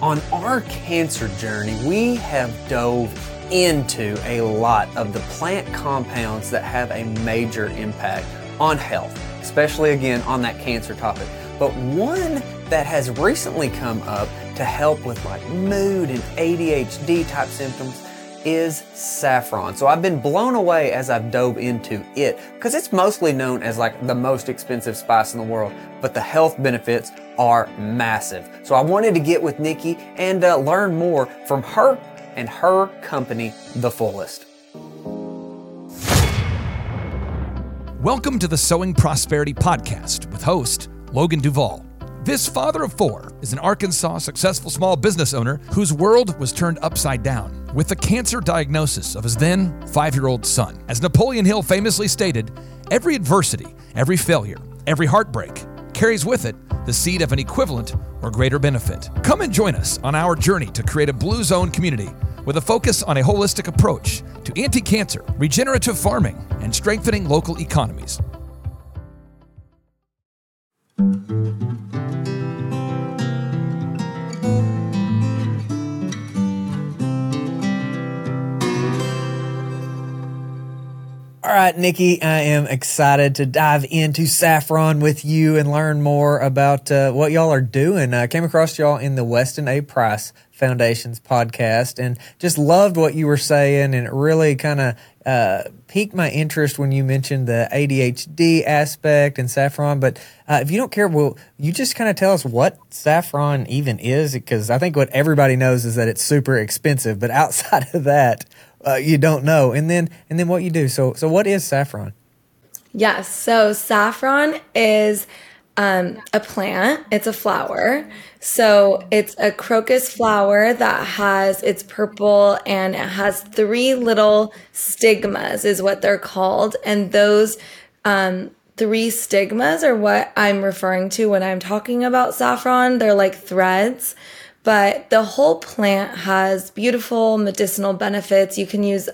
On our cancer journey, we have dove into a lot of the plant compounds that have a major impact on health, especially again on that cancer topic. But one that has recently come up to help with like mood and ADHD type symptoms is saffron. So I've been blown away as I've dove into it because it's mostly known as like the most expensive spice in the world, but the health benefits are massive. So I wanted to get with Nikki and uh, learn more from her and her company, The Fullest. Welcome to the Sowing Prosperity Podcast with host Logan Duvall. This father of four is an Arkansas successful small business owner whose world was turned upside down with the cancer diagnosis of his then five year old son. As Napoleon Hill famously stated, every adversity, every failure, every heartbreak carries with it the seed of an equivalent or greater benefit. Come and join us on our journey to create a blue zone community with a focus on a holistic approach to anti cancer, regenerative farming, and strengthening local economies. All right, Nikki, I am excited to dive into saffron with you and learn more about uh, what y'all are doing. I came across y'all in the Weston A. Price Foundation's podcast and just loved what you were saying, and it really kind of uh, piqued my interest when you mentioned the ADHD aspect and saffron. But uh, if you don't care, will you just kind of tell us what saffron even is? Because I think what everybody knows is that it's super expensive, but outside of that, uh, you don't know. And then and then what you do. So so what is saffron? Yes. So saffron is um, a plant. It's a flower. So it's a crocus flower that has it's purple and it has three little stigmas is what they're called, and those um, three stigmas are what I'm referring to when I'm talking about saffron. They're like threads but the whole plant has beautiful medicinal benefits. You can use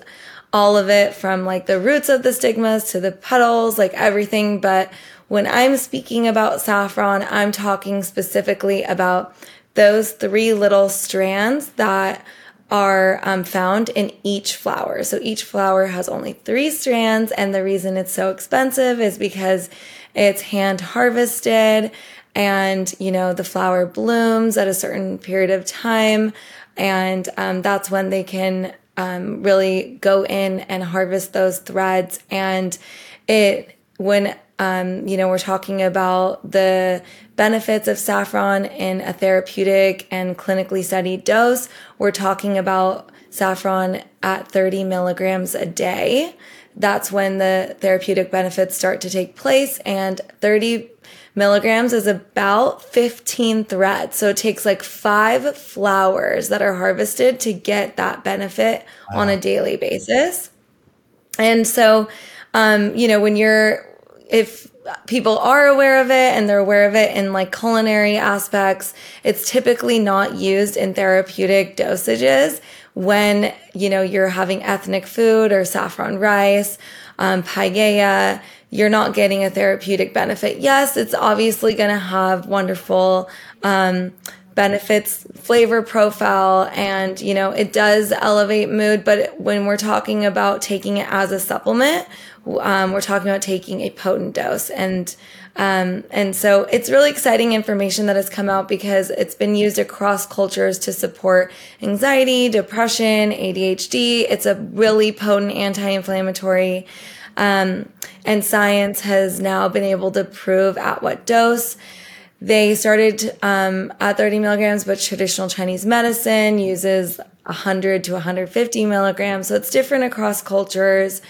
all of it from like the roots of the stigmas to the petals, like everything. But when I'm speaking about saffron, I'm talking specifically about those three little strands that are um, found in each flower. So each flower has only three strands. And the reason it's so expensive is because it's hand harvested and you know the flower blooms at a certain period of time. And um, that's when they can um, really go in and harvest those threads. And it when um, you know we're talking about the benefits of saffron in a therapeutic and clinically studied dose we're talking about saffron at 30 milligrams a day that's when the therapeutic benefits start to take place and 30 milligrams is about 15 threads. So it takes like five flowers that are harvested to get that benefit wow. on a daily basis. And so, um, you know, when you're, if people are aware of it and they're aware of it in like culinary aspects, it's typically not used in therapeutic dosages when, you know, you're having ethnic food or saffron rice, um, paella, you're not getting a therapeutic benefit. Yes, it's obviously going to have wonderful um, benefits, flavor profile, and you know it does elevate mood. But when we're talking about taking it as a supplement, um, we're talking about taking a potent dose and. Um, and so it's really exciting information that has come out because it's been used across cultures to support anxiety, depression, ADHD. It's a really potent anti-inflammatory. Um, and science has now been able to prove at what dose. They started um, at 30 milligrams, but traditional Chinese medicine uses 100 to 150 milligrams. So it's different across cultures.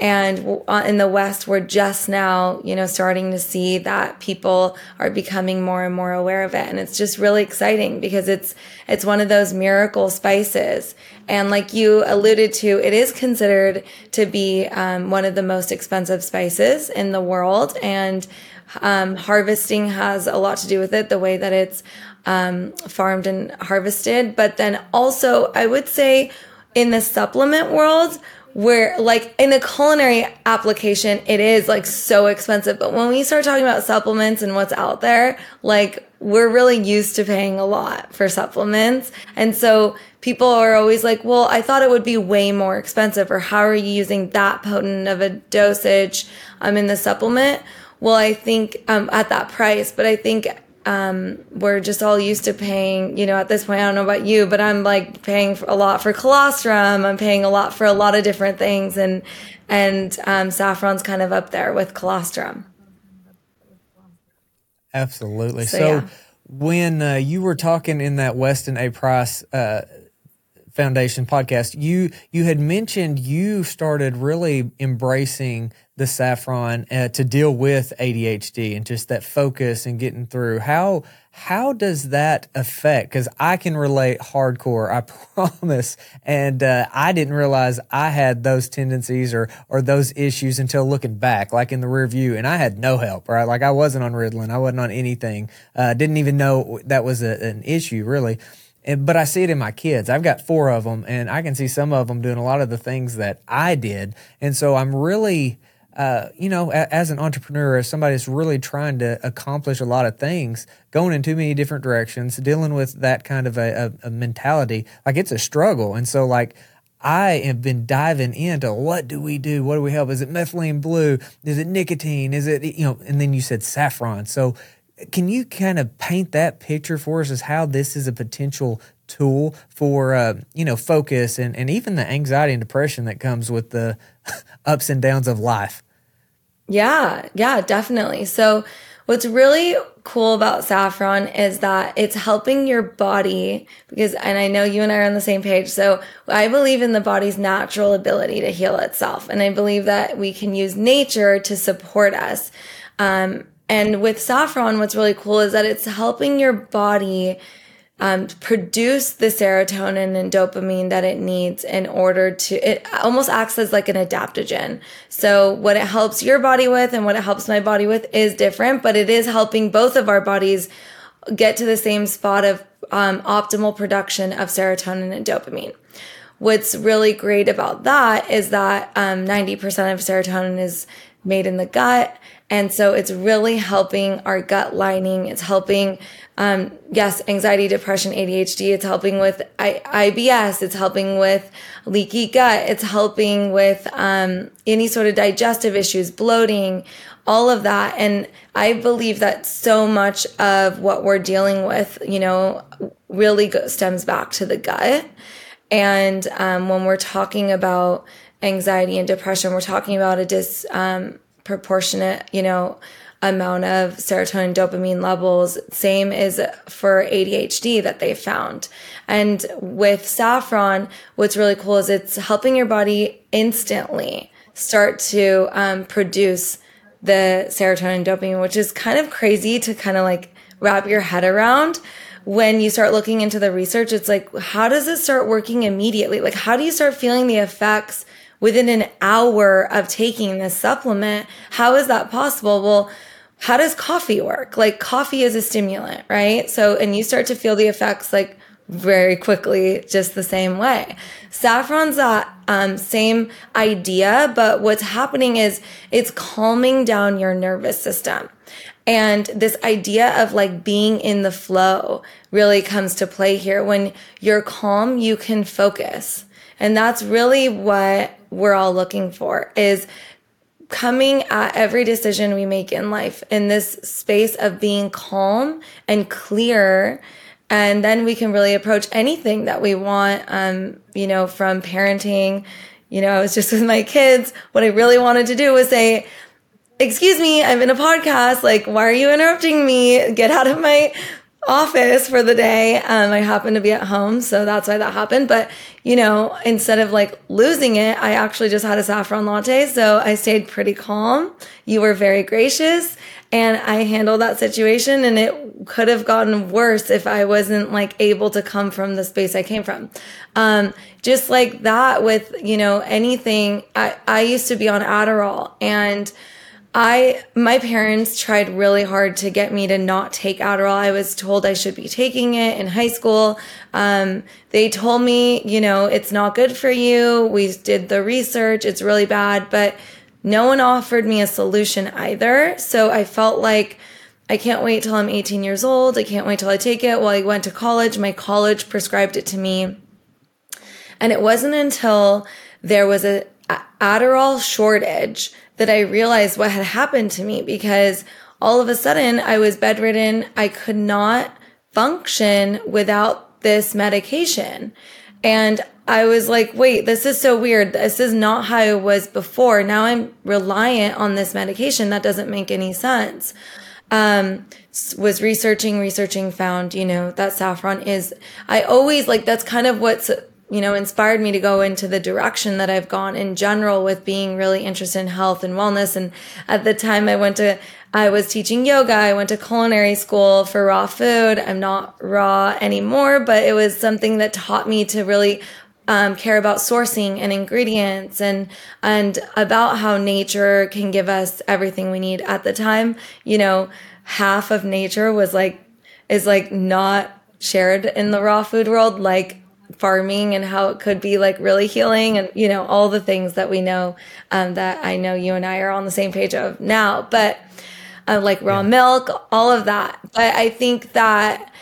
And uh, in the West, we're just now, you know, starting to see that people are becoming more and more aware of it. And it's just really exciting because it's, it's one of those miracle spices. And like you alluded to, it is considered to be um, one of the most expensive spices in the world. And um, harvesting has a lot to do with it, the way that it's um, farmed and harvested. But then also, I would say in the supplement world, where like in a culinary application it is like so expensive but when we start talking about supplements and what's out there like we're really used to paying a lot for supplements. And so people are always like, well, I thought it would be way more expensive, or how are you using that potent of a dosage um, in the supplement? Well, I think um, at that price, but I think um, we're just all used to paying, you know, at this point, I don't know about you, but I'm like paying a lot for colostrum. I'm paying a lot for a lot of different things. And, and um, saffron's kind of up there with colostrum. Absolutely. So, so yeah. when uh, you were talking in that Weston A. Price uh, Foundation podcast, you you had mentioned you started really embracing the saffron uh, to deal with ADHD and just that focus and getting through. How how does that affect? Because I can relate hardcore, I promise. And uh, I didn't realize I had those tendencies or or those issues until looking back, like in the rear view. And I had no help, right? Like I wasn't on Ritalin, I wasn't on anything. Uh, didn't even know that was a, an issue, really. And, but I see it in my kids. I've got four of them, and I can see some of them doing a lot of the things that I did. And so I'm really uh, you know, a, as an entrepreneur, as somebody that's really trying to accomplish a lot of things, going in too many different directions, dealing with that kind of a, a, a mentality, like it's a struggle. And so, like, I have been diving into what do we do? What do we help? Is it methylene blue? Is it nicotine? Is it, you know, and then you said saffron. So, can you kind of paint that picture for us as how this is a potential tool for, uh, you know, focus and, and even the anxiety and depression that comes with the ups and downs of life? Yeah, yeah, definitely. So, what's really cool about saffron is that it's helping your body because, and I know you and I are on the same page. So, I believe in the body's natural ability to heal itself. And I believe that we can use nature to support us. Um, and with saffron, what's really cool is that it's helping your body um, produce the serotonin and dopamine that it needs in order to, it almost acts as like an adaptogen. So what it helps your body with and what it helps my body with is different, but it is helping both of our bodies get to the same spot of um, optimal production of serotonin and dopamine. What's really great about that is that um, 90% of serotonin is made in the gut. And so it's really helping our gut lining. It's helping um, yes, anxiety, depression, ADHD. It's helping with I- IBS. It's helping with leaky gut. It's helping with um, any sort of digestive issues, bloating, all of that. And I believe that so much of what we're dealing with, you know, really stems back to the gut. And um, when we're talking about anxiety and depression, we're talking about a dis, um, you know, amount of serotonin dopamine levels. Same is for ADHD that they found. And with saffron what's really cool is it's helping your body instantly start to um, produce the serotonin dopamine which is kind of crazy to kind of like wrap your head around. When you start looking into the research it's like how does it start working immediately? Like how do you start feeling the effects within an hour of taking this supplement how is that possible well how does coffee work? Like coffee is a stimulant, right? So, and you start to feel the effects like very quickly, just the same way. Saffron's that um, same idea, but what's happening is it's calming down your nervous system. And this idea of like being in the flow really comes to play here. When you're calm, you can focus. And that's really what we're all looking for is coming at every decision we make in life in this space of being calm and clear. And then we can really approach anything that we want um, you know from parenting. You know i was just with my kids. What i really wanted to do was say excuse me i'm in a podcast. Like why are you interrupting me? Get out of my office for the day. Um, I happened to be at home, so that's why that happened. But you know, instead of like losing it, I actually just had a saffron latte, so I stayed pretty calm. You were very gracious, and I handled that situation. And it could have gotten worse if I wasn't like able to come from the space I came from. Um, just like that with you know anything. I I used to be on Adderall and I my parents tried really hard to get me to not take Adderall. I was told I should be taking it in high school. Um, they told me, you know, it's not good for you. We did the research; it's really bad, but no one offered me a solution either. So I felt like I can't wait till I'm 18 years old. I can't wait till I take it. Well, I went to college. My college prescribed it to me. And it wasn't until there was a Adderall shortage that I realized what had happened to me because all of a sudden I was bedridden. I could not function without this medication. And I was like, wait, this is so weird. This is not how I was before. Now I'm reliant on this medication. That doesn't make any sense. Um, was researching, researching, found, you know, that saffron is, I always like, that's kind of what's, you know, inspired me to go into the direction that I've gone in general with being really interested in health and wellness. And at the time I went to, I was teaching yoga. I went to culinary school for raw food. I'm not raw anymore, but it was something that taught me to really um, care about sourcing and ingredients and and about how nature can give us everything we need at the time you know half of nature was like is like not shared in the raw food world like farming and how it could be like really healing and you know all the things that we know um, that i know you and i are on the same page of now but uh, like raw yeah. milk all of that but i think that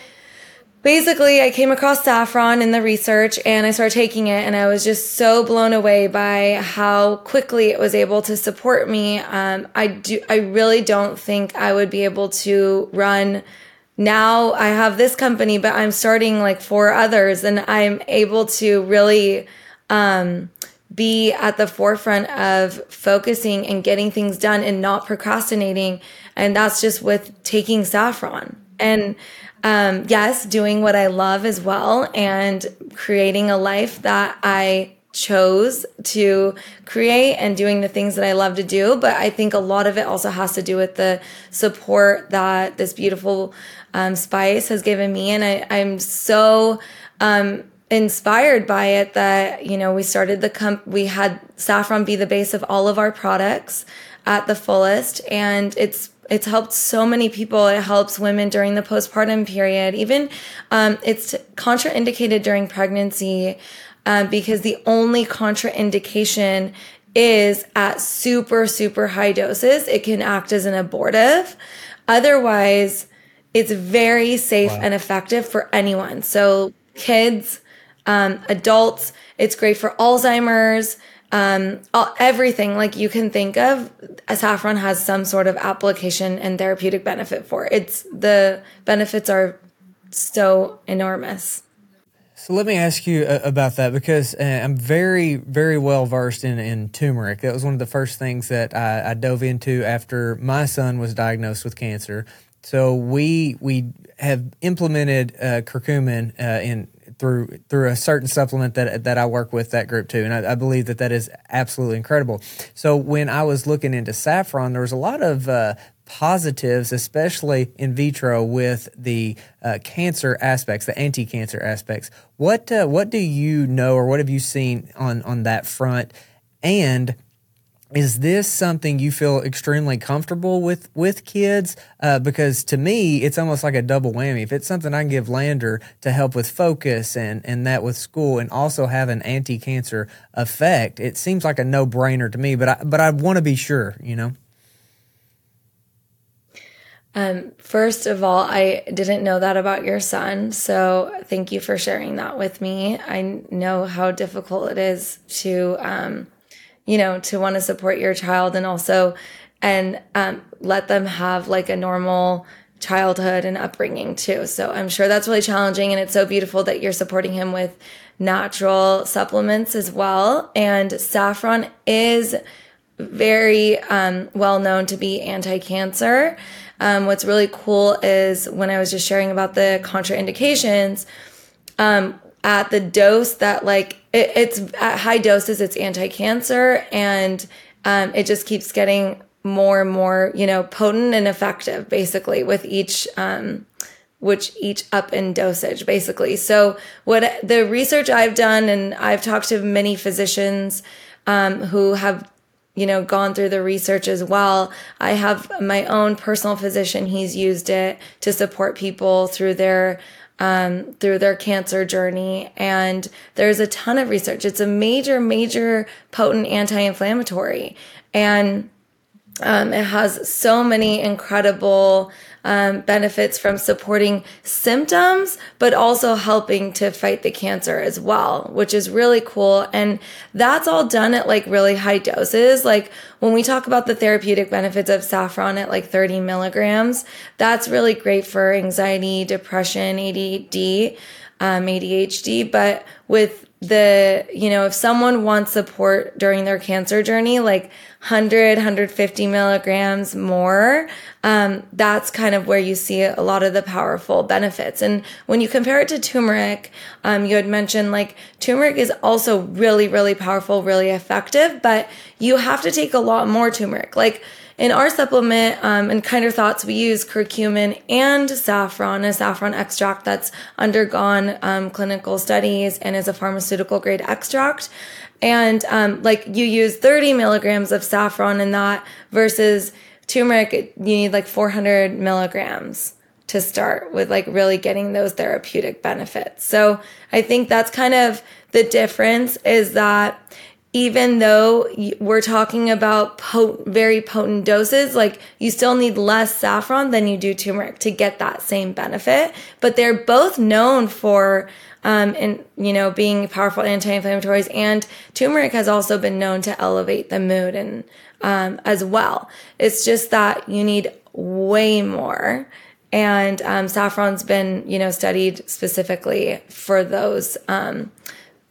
basically I came across saffron in the research and I started taking it and I was just so blown away by how quickly it was able to support me. Um, I do, I really don't think I would be able to run now I have this company, but I'm starting like four others and I'm able to really, um, be at the forefront of focusing and getting things done and not procrastinating. And that's just with taking saffron. And um, yes, doing what I love as well and creating a life that I chose to create and doing the things that I love to do. But I think a lot of it also has to do with the support that this beautiful um, spice has given me. And I, I'm so um, inspired by it that, you know, we started the comp, we had saffron be the base of all of our products at the fullest. And it's it's helped so many people. It helps women during the postpartum period. Even um, it's contraindicated during pregnancy uh, because the only contraindication is at super super high doses. It can act as an abortive. Otherwise, it's very safe wow. and effective for anyone. So kids, um, adults. It's great for Alzheimer's um, all, everything like you can think of, saffron has some sort of application and therapeutic benefit for. It's the benefits are so enormous. So let me ask you uh, about that because uh, I'm very, very well versed in, in turmeric. That was one of the first things that I, I dove into after my son was diagnosed with cancer. So we we have implemented uh, curcumin uh, in through through a certain supplement that that I work with that group too, and I, I, believe that that is absolutely incredible. So when I was looking into saffron, there was a lot of uh, positives, especially in vitro, with the uh, cancer aspects, the anti-cancer aspects. What uh, what do you know, or what have you seen on on that front? And is this something you feel extremely comfortable with with kids? Uh, because to me, it's almost like a double whammy. If it's something I can give Lander to help with focus and and that with school, and also have an anti cancer effect, it seems like a no brainer to me. But I but I want to be sure, you know. Um, first of all, I didn't know that about your son, so thank you for sharing that with me. I know how difficult it is to. Um, you know, to want to support your child and also, and um, let them have like a normal childhood and upbringing too. So I'm sure that's really challenging. And it's so beautiful that you're supporting him with natural supplements as well. And saffron is very um, well known to be anti cancer. Um, what's really cool is when I was just sharing about the contraindications, um, at the dose that like it, it's at high doses it's anti-cancer and um, it just keeps getting more and more you know potent and effective basically with each um, which each up in dosage basically. So what the research i've done and i've talked to many physicians um, who have you know gone through the research as well i have my own personal physician he's used it to support people through their um, through their cancer journey. And there's a ton of research. It's a major, major potent anti inflammatory. And um, it has so many incredible um, benefits from supporting symptoms, but also helping to fight the cancer as well, which is really cool. And that's all done at like really high doses. Like when we talk about the therapeutic benefits of saffron at like 30 milligrams, that's really great for anxiety, depression, ADD, um, ADHD. But with the, you know, if someone wants support during their cancer journey, like 100, 150 milligrams more, um, that's kind of where you see a lot of the powerful benefits. And when you compare it to turmeric, um, you had mentioned like turmeric is also really, really powerful, really effective, but you have to take a lot more turmeric. Like, in our supplement um, and Kinder Thoughts, we use curcumin and saffron, a saffron extract that's undergone um, clinical studies and is a pharmaceutical grade extract. And um, like you use 30 milligrams of saffron in that versus turmeric, you need like 400 milligrams to start with like really getting those therapeutic benefits. So I think that's kind of the difference is that even though we're talking about potent, very potent doses, like you still need less saffron than you do turmeric to get that same benefit. But they're both known for, um, and you know, being powerful anti-inflammatories. And turmeric has also been known to elevate the mood and um, as well. It's just that you need way more. And um, saffron's been, you know, studied specifically for those.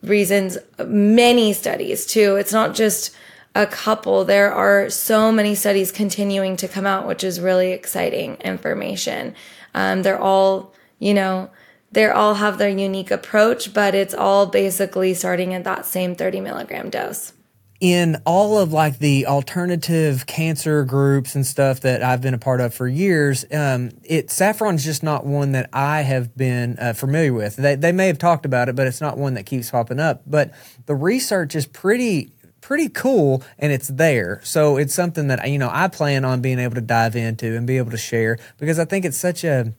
Reasons, many studies too. It's not just a couple. There are so many studies continuing to come out, which is really exciting information. Um, they're all, you know, they all have their unique approach, but it's all basically starting at that same 30 milligram dose in all of like the alternative cancer groups and stuff that I've been a part of for years, um, it saffron's just not one that I have been uh, familiar with. They they may have talked about it, but it's not one that keeps popping up. But the research is pretty pretty cool and it's there. So it's something that you know I plan on being able to dive into and be able to share because I think it's such a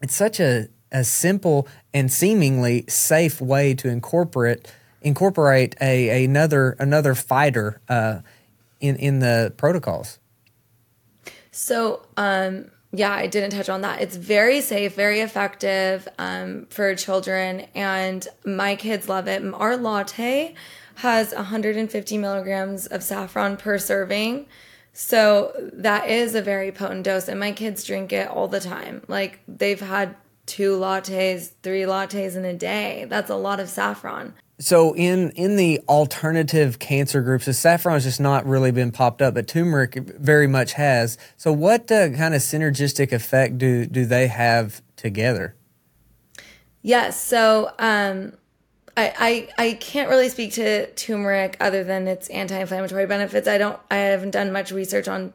it's such a a simple and seemingly safe way to incorporate incorporate a another another fighter uh, in in the protocols. So um, yeah, I didn't touch on that. It's very safe, very effective um, for children, and my kids love it. Our latte has 150 milligrams of saffron per serving. So that is a very potent dose, and my kids drink it all the time. Like they've had two lattes, three lattes in a day. That's a lot of saffron. So in in the alternative cancer groups, the saffron has just not really been popped up, but turmeric very much has. So what uh, kind of synergistic effect do do they have together? Yes. So um, I, I I can't really speak to turmeric other than its anti-inflammatory benefits. I don't. I haven't done much research on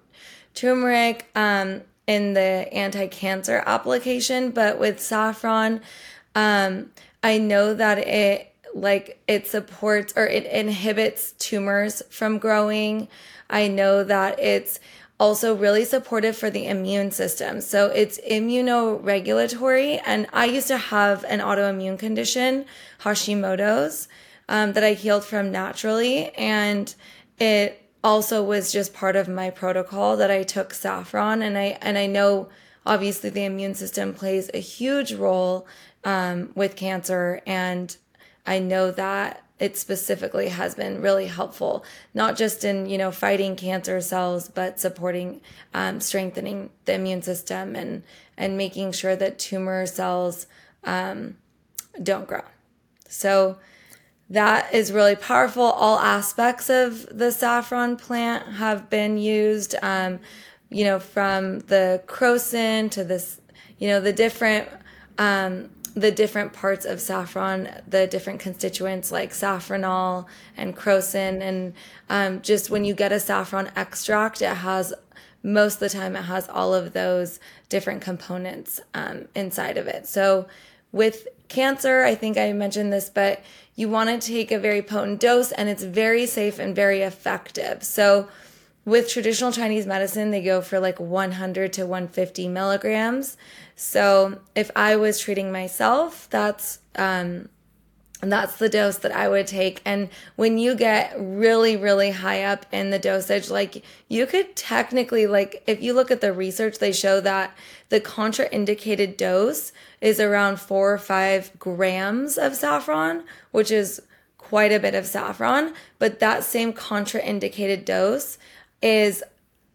turmeric um, in the anti-cancer application, but with saffron, um, I know that it like it supports or it inhibits tumors from growing. I know that it's also really supportive for the immune system. So it's immunoregulatory. And I used to have an autoimmune condition, Hashimoto's, um, that I healed from naturally. And it also was just part of my protocol that I took saffron. And I, and I know obviously the immune system plays a huge role um, with cancer and I know that it specifically has been really helpful, not just in you know fighting cancer cells, but supporting um, strengthening the immune system and and making sure that tumor cells um, don't grow. So that is really powerful. All aspects of the saffron plant have been used. Um, you know, from the crocin to this, you know, the different um, the different parts of saffron, the different constituents like safranal and crocin, and um, just when you get a saffron extract, it has most of the time it has all of those different components um, inside of it. So with cancer, I think I mentioned this, but you want to take a very potent dose, and it's very safe and very effective. So with traditional Chinese medicine, they go for like 100 to 150 milligrams. So if I was treating myself, that's um, that's the dose that I would take. And when you get really, really high up in the dosage, like you could technically, like, if you look at the research, they show that the contraindicated dose is around four or five grams of saffron, which is quite a bit of saffron. But that same contraindicated dose is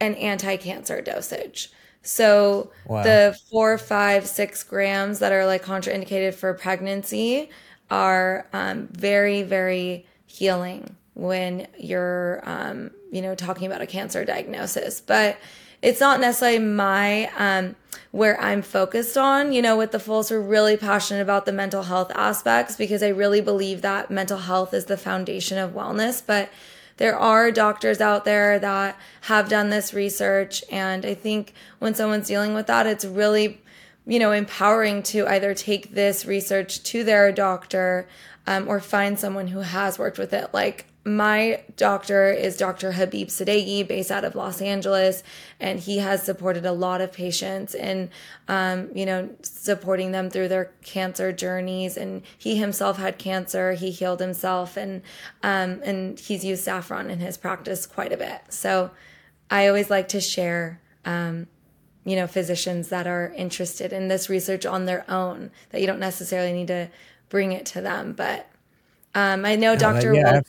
an anti cancer dosage. So wow. the four, five, six grams that are like contraindicated for pregnancy are um, very, very healing when you're, um, you know, talking about a cancer diagnosis. But it's not necessarily my um, where I'm focused on. You know, with the Fullest, we're really passionate about the mental health aspects because I really believe that mental health is the foundation of wellness. But there are doctors out there that have done this research, and I think when someone's dealing with that, it's really you know, empowering to either take this research to their doctor um, or find someone who has worked with it. Like my doctor is Dr. Habib Sadeghi, based out of Los Angeles, and he has supported a lot of patients in, um, you know, supporting them through their cancer journeys. And he himself had cancer; he healed himself, and um, and he's used saffron in his practice quite a bit. So, I always like to share um, you know, physicians that are interested in this research on their own, that you don't necessarily need to bring it to them. But um, I know Dr. Yeah,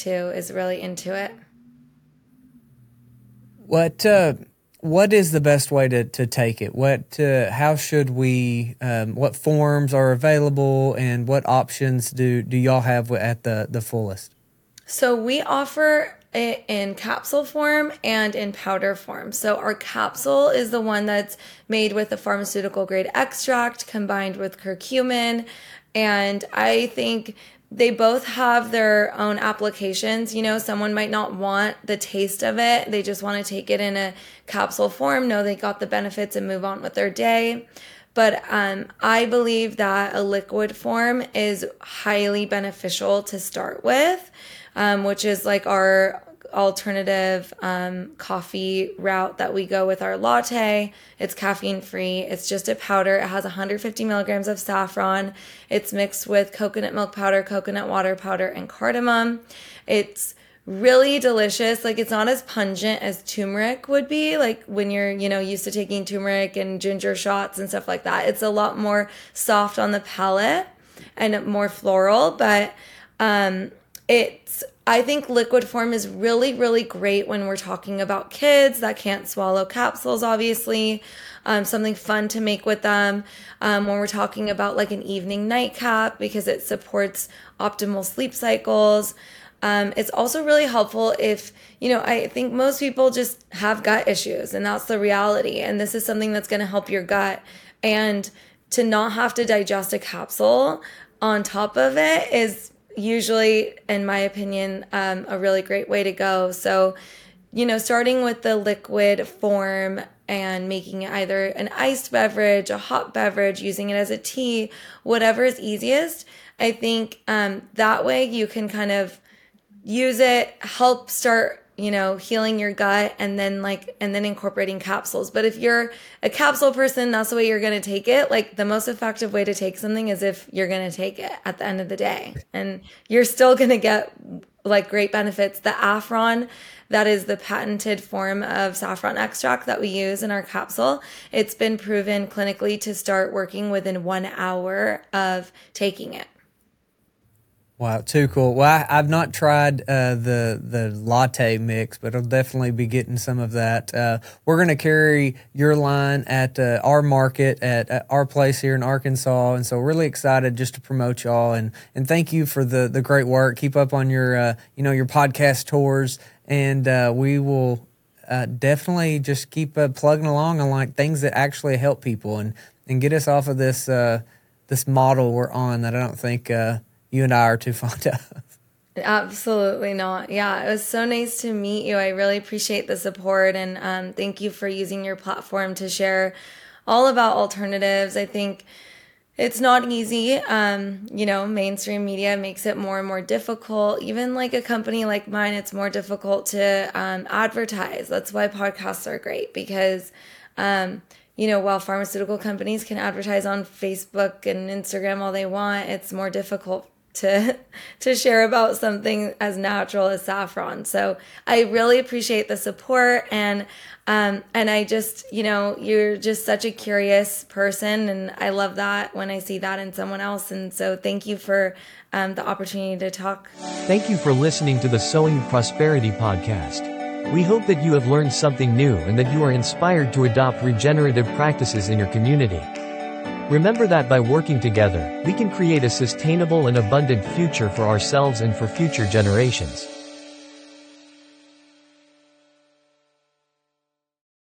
too is really into it. What uh, what is the best way to, to take it? What uh, how should we? Um, what forms are available, and what options do do y'all have at the the Fullest? So we offer it in capsule form and in powder form. So our capsule is the one that's made with a pharmaceutical grade extract combined with curcumin. And I think they both have their own applications. You know, someone might not want the taste of it. They just want to take it in a capsule form, know they got the benefits and move on with their day. But um, I believe that a liquid form is highly beneficial to start with um, which is like our alternative um, coffee route that we go with our latte. It's caffeine free. It's just a powder. It has 150 milligrams of saffron. It's mixed with coconut milk powder, coconut water powder, and cardamom. It's really delicious. Like it's not as pungent as turmeric would be, like when you're, you know, used to taking turmeric and ginger shots and stuff like that. It's a lot more soft on the palate and more floral, but um it's I think liquid form is really, really great when we're talking about kids that can't swallow capsules, obviously. Um, something fun to make with them. Um, when we're talking about like an evening nightcap because it supports optimal sleep cycles. Um, it's also really helpful if, you know, I think most people just have gut issues and that's the reality. And this is something that's going to help your gut. And to not have to digest a capsule on top of it is usually, in my opinion, um, a really great way to go. So, you know, starting with the liquid form and making it either an iced beverage, a hot beverage, using it as a tea, whatever is easiest. I think um, that way you can kind of use it, help start you know, healing your gut and then like, and then incorporating capsules. But if you're a capsule person, that's the way you're going to take it. Like the most effective way to take something is if you're going to take it at the end of the day and you're still going to get like great benefits. The Affron, that is the patented form of saffron extract that we use in our capsule. It's been proven clinically to start working within one hour of taking it. Wow, too cool. Well, I, have not tried uh, the the latte mix, but I'll definitely be getting some of that. Uh, we're going to carry your line at uh, our market at, at, our place here in Arkansas, and so really excited just to promote y'all and and thank you for the the great work. Keep up on your uh, you know your podcast tours, and uh, we will uh, definitely just keep plugging along on like things that actually help people and and get us off of this this model we're on that I don't think you and I are too fond of. Absolutely not. Yeah, it was so nice to meet you. I really appreciate the support and um, thank you for using your platform to share all about alternatives. I think it's not easy. Um, you know, mainstream media makes it more and more difficult. Even like a company like mine, it's more difficult to um, advertise. That's why podcasts are great because, um, you know, while pharmaceutical companies can advertise on Facebook and Instagram all they want, it's more difficult to to share about something as natural as saffron. So I really appreciate the support and um, and I just you know you're just such a curious person and I love that when I see that in someone else. And so thank you for um, the opportunity to talk. Thank you for listening to the Sowing Prosperity podcast. We hope that you have learned something new and that you are inspired to adopt regenerative practices in your community. Remember that by working together, we can create a sustainable and abundant future for ourselves and for future generations.